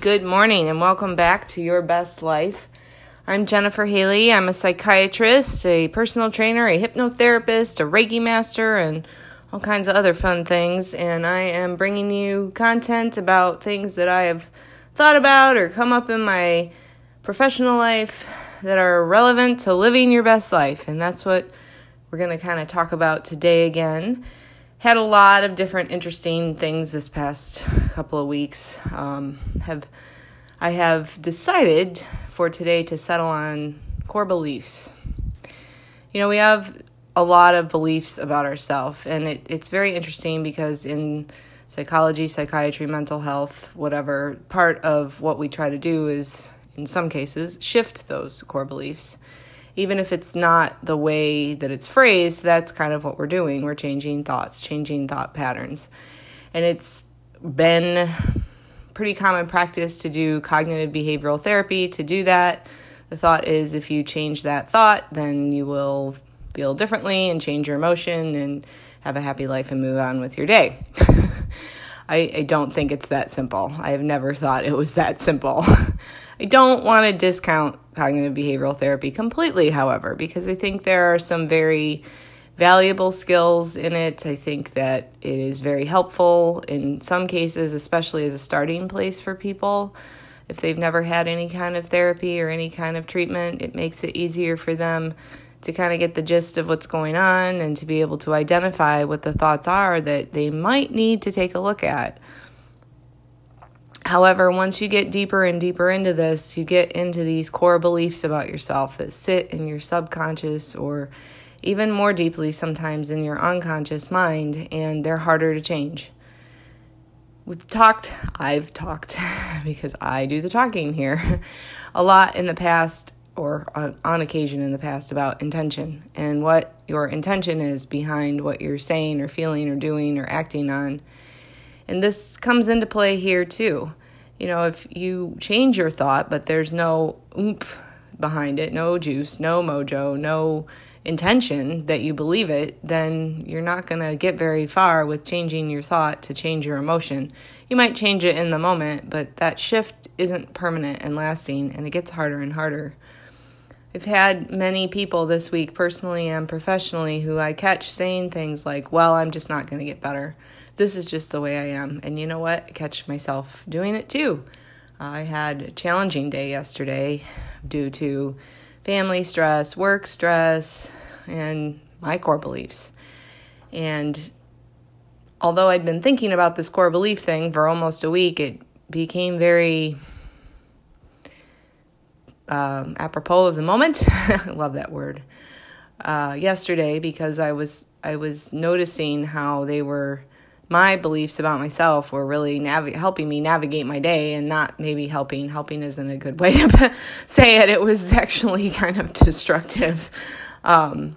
Good morning and welcome back to Your Best Life. I'm Jennifer Haley. I'm a psychiatrist, a personal trainer, a hypnotherapist, a Reiki master, and all kinds of other fun things. And I am bringing you content about things that I have thought about or come up in my professional life that are relevant to living your best life. And that's what we're going to kind of talk about today again had a lot of different interesting things this past couple of weeks. Um, have I have decided for today to settle on core beliefs. You know, we have a lot of beliefs about ourselves, and it, it's very interesting because in psychology, psychiatry, mental health, whatever, part of what we try to do is, in some cases, shift those core beliefs even if it's not the way that it's phrased, that's kind of what we're doing. We're changing thoughts, changing thought patterns. And it's been pretty common practice to do cognitive behavioral therapy to do that. The thought is if you change that thought, then you will feel differently and change your emotion and have a happy life and move on with your day. I, I don't think it's that simple. I have never thought it was that simple. I don't want to discount cognitive behavioral therapy completely, however, because I think there are some very valuable skills in it. I think that it is very helpful in some cases, especially as a starting place for people. If they've never had any kind of therapy or any kind of treatment, it makes it easier for them to kind of get the gist of what's going on and to be able to identify what the thoughts are that they might need to take a look at. However, once you get deeper and deeper into this, you get into these core beliefs about yourself that sit in your subconscious or even more deeply sometimes in your unconscious mind, and they're harder to change. We've talked, I've talked, because I do the talking here, a lot in the past or on occasion in the past about intention and what your intention is behind what you're saying or feeling or doing or acting on. And this comes into play here too. You know, if you change your thought, but there's no oomph behind it, no juice, no mojo, no intention that you believe it, then you're not going to get very far with changing your thought to change your emotion. You might change it in the moment, but that shift isn't permanent and lasting, and it gets harder and harder. I've had many people this week, personally and professionally, who I catch saying things like, Well, I'm just not going to get better. This is just the way I am. And you know what? I catch myself doing it too. I had a challenging day yesterday due to family stress, work stress, and my core beliefs. And although I'd been thinking about this core belief thing for almost a week, it became very um, apropos of the moment. I love that word. Uh, yesterday, because I was I was noticing how they were my beliefs about myself were really nav- helping me navigate my day, and not maybe helping. Helping isn't a good way to say it. It was actually kind of destructive. Um,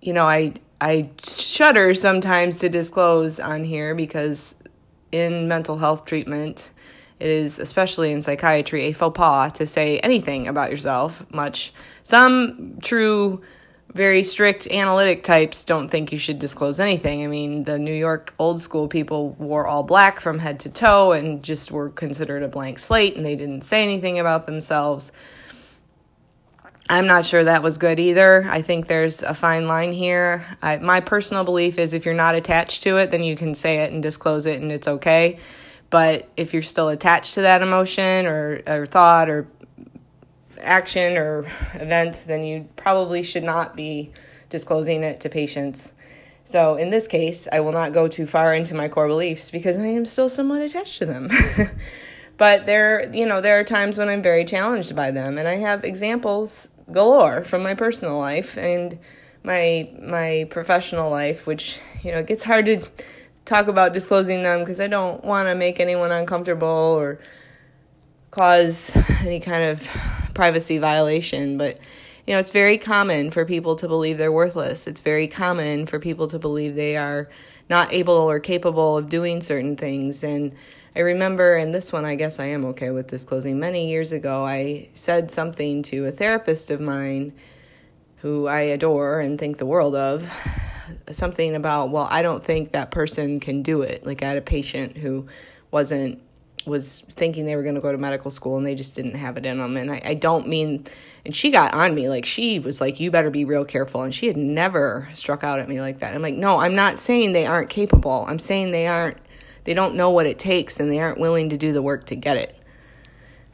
you know, I I shudder sometimes to disclose on here because in mental health treatment it is, especially in psychiatry, a faux pas to say anything about yourself much. Some true, very strict analytic types don't think you should disclose anything. I mean, the New York old school people wore all black from head to toe and just were considered a blank slate and they didn't say anything about themselves. I'm not sure that was good either. I think there's a fine line here. I, my personal belief is if you're not attached to it, then you can say it and disclose it and it's okay. But if you're still attached to that emotion or, or thought or action or event, then you probably should not be disclosing it to patients. So in this case, I will not go too far into my core beliefs because I am still somewhat attached to them. but there, you know, there are times when I'm very challenged by them, and I have examples galore from my personal life and my my professional life, which you know it gets hard to talk about disclosing them because I don't want to make anyone uncomfortable or cause any kind of privacy violation. But, you know, it's very common for people to believe they're worthless. It's very common for people to believe they are not able or capable of doing certain things. And I remember, and this one I guess I am okay with disclosing, many years ago, I said something to a therapist of mine who I adore and think the world of something about, well, I don't think that person can do it. Like I had a patient who wasn't was thinking they were going to go to medical school and they just didn't have it in them. And I, I don't mean, and she got on me like she was like, you better be real careful. And she had never struck out at me like that. I'm like, no, I'm not saying they aren't capable. I'm saying they aren't, they don't know what it takes and they aren't willing to do the work to get it.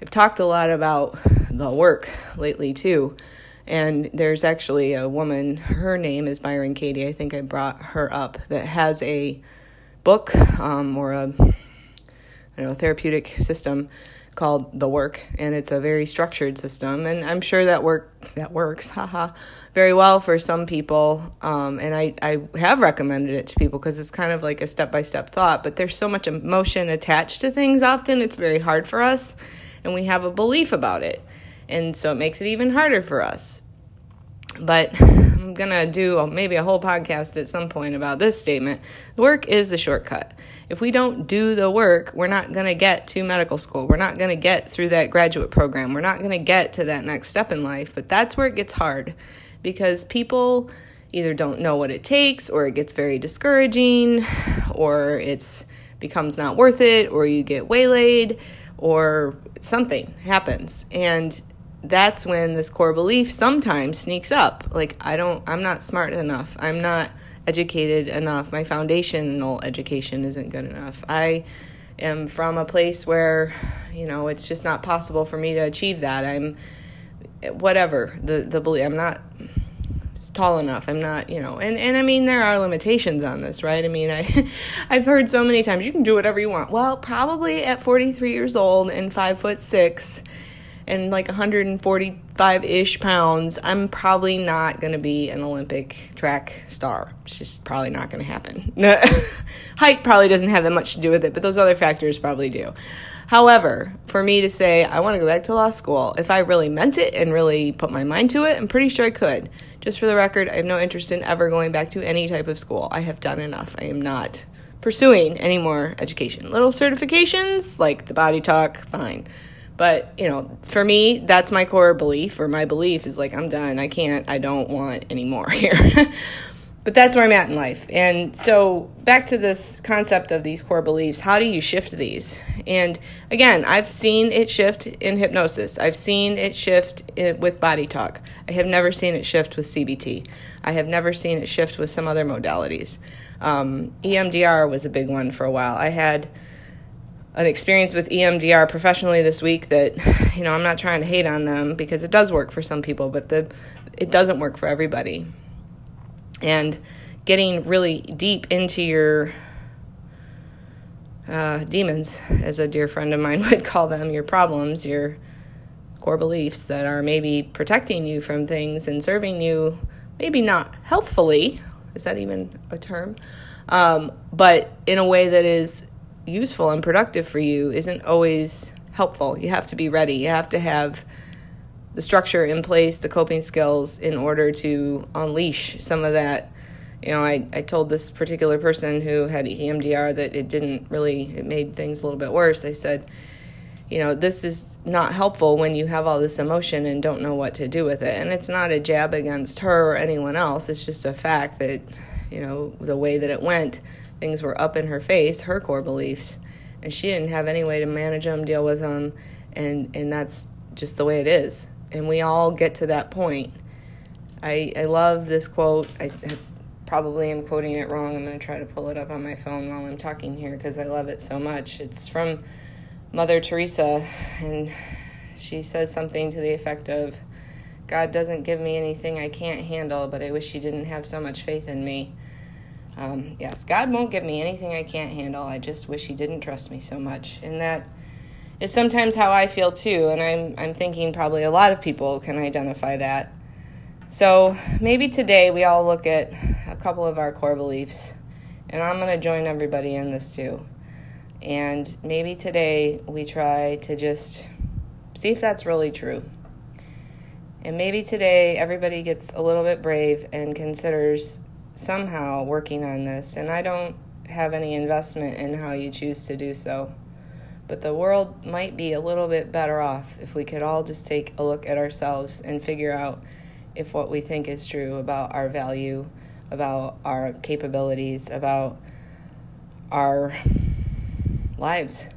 I've talked a lot about the work lately too. And there's actually a woman, her name is Byron Katie. I think I brought her up that has a book um, or a you know therapeutic system called the work and it's a very structured system and i'm sure that work that works haha very well for some people um, and I, I have recommended it to people because it's kind of like a step-by-step thought but there's so much emotion attached to things often it's very hard for us and we have a belief about it and so it makes it even harder for us but I'm going to do maybe a whole podcast at some point about this statement. Work is the shortcut. If we don't do the work, we're not going to get to medical school. We're not going to get through that graduate program. We're not going to get to that next step in life. But that's where it gets hard because people either don't know what it takes or it gets very discouraging or it's becomes not worth it or you get waylaid or something happens and that's when this core belief sometimes sneaks up. Like, I don't, I'm not smart enough. I'm not educated enough. My foundational education isn't good enough. I am from a place where, you know, it's just not possible for me to achieve that. I'm, whatever, the, the belief, I'm not tall enough. I'm not, you know, and, and I mean, there are limitations on this, right? I mean, I, I've heard so many times you can do whatever you want. Well, probably at 43 years old and five foot six and like 145 ish pounds, I'm probably not going to be an Olympic track star. It's just probably not going to happen. Height probably doesn't have that much to do with it, but those other factors probably do. However, for me to say I want to go back to law school, if I really meant it and really put my mind to it, I'm pretty sure I could. Just for the record, I have no interest in ever going back to any type of school. I have done enough. I am not pursuing any more education. Little certifications, like the body talk, fine. But, you know, for me, that's my core belief, or my belief is like, I'm done. I can't, I don't want any more here. but that's where I'm at in life. And so, back to this concept of these core beliefs, how do you shift these? And again, I've seen it shift in hypnosis, I've seen it shift with body talk. I have never seen it shift with CBT. I have never seen it shift with some other modalities. Um, EMDR was a big one for a while. I had an experience with EMDR professionally this week that you know I'm not trying to hate on them because it does work for some people, but the it doesn't work for everybody. And getting really deep into your uh, demons, as a dear friend of mine would call them, your problems, your core beliefs that are maybe protecting you from things and serving you, maybe not healthfully. Is that even a term? Um, but in a way that is useful and productive for you isn't always helpful. You have to be ready. You have to have the structure in place, the coping skills in order to unleash some of that. You know, I, I told this particular person who had EMDR that it didn't really, it made things a little bit worse. I said, you know, this is not helpful when you have all this emotion and don't know what to do with it. And it's not a jab against her or anyone else. It's just a fact that, you know, the way that it went things were up in her face, her core beliefs, and she didn't have any way to manage them, deal with them, and and that's just the way it is. And we all get to that point. I I love this quote. I, I probably am quoting it wrong. I'm going to try to pull it up on my phone while I'm talking here because I love it so much. It's from Mother Teresa, and she says something to the effect of, God doesn't give me anything I can't handle, but I wish He didn't have so much faith in me. Um, yes, God won't give me anything I can't handle. I just wish He didn't trust me so much. And that is sometimes how I feel too. And I'm, I'm thinking probably a lot of people can identify that. So maybe today we all look at a couple of our core beliefs. And I'm going to join everybody in this too. And maybe today we try to just see if that's really true. And maybe today everybody gets a little bit brave and considers somehow working on this, and I don't have any investment in how you choose to do so. But the world might be a little bit better off if we could all just take a look at ourselves and figure out if what we think is true about our value, about our capabilities, about our lives.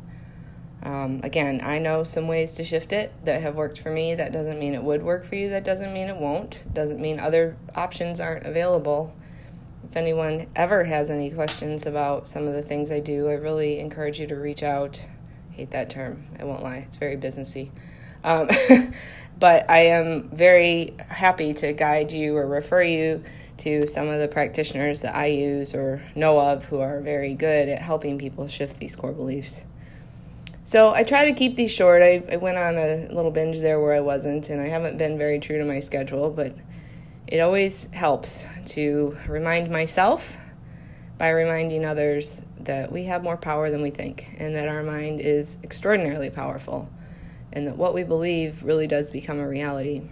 Um, again, I know some ways to shift it that have worked for me. That doesn't mean it would work for you. That doesn't mean it won't. Doesn't mean other options aren't available. If anyone ever has any questions about some of the things I do, I really encourage you to reach out. I hate that term. I won't lie. It's very businessy. Um, but I am very happy to guide you or refer you to some of the practitioners that I use or know of who are very good at helping people shift these core beliefs. So I try to keep these short. I, I went on a little binge there where I wasn't, and I haven't been very true to my schedule, but it always helps to remind myself by reminding others that we have more power than we think and that our mind is extraordinarily powerful and that what we believe really does become a reality.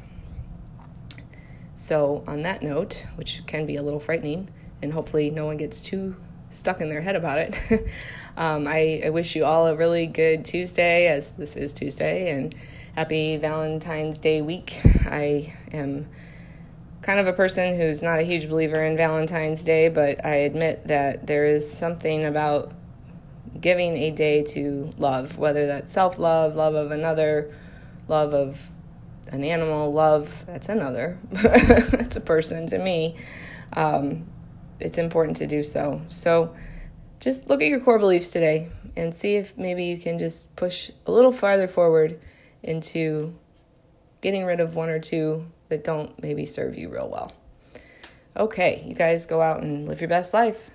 So, on that note, which can be a little frightening, and hopefully no one gets too stuck in their head about it, um, I, I wish you all a really good Tuesday, as this is Tuesday, and happy Valentine's Day week. I am kind of a person who's not a huge believer in Valentine's Day, but I admit that there is something about giving a day to love, whether that's self love, love of another, love of an animal, love that's another, that's a person to me. Um, it's important to do so. So just look at your core beliefs today and see if maybe you can just push a little farther forward into getting rid of one or two that don't maybe serve you real well. Okay, you guys go out and live your best life.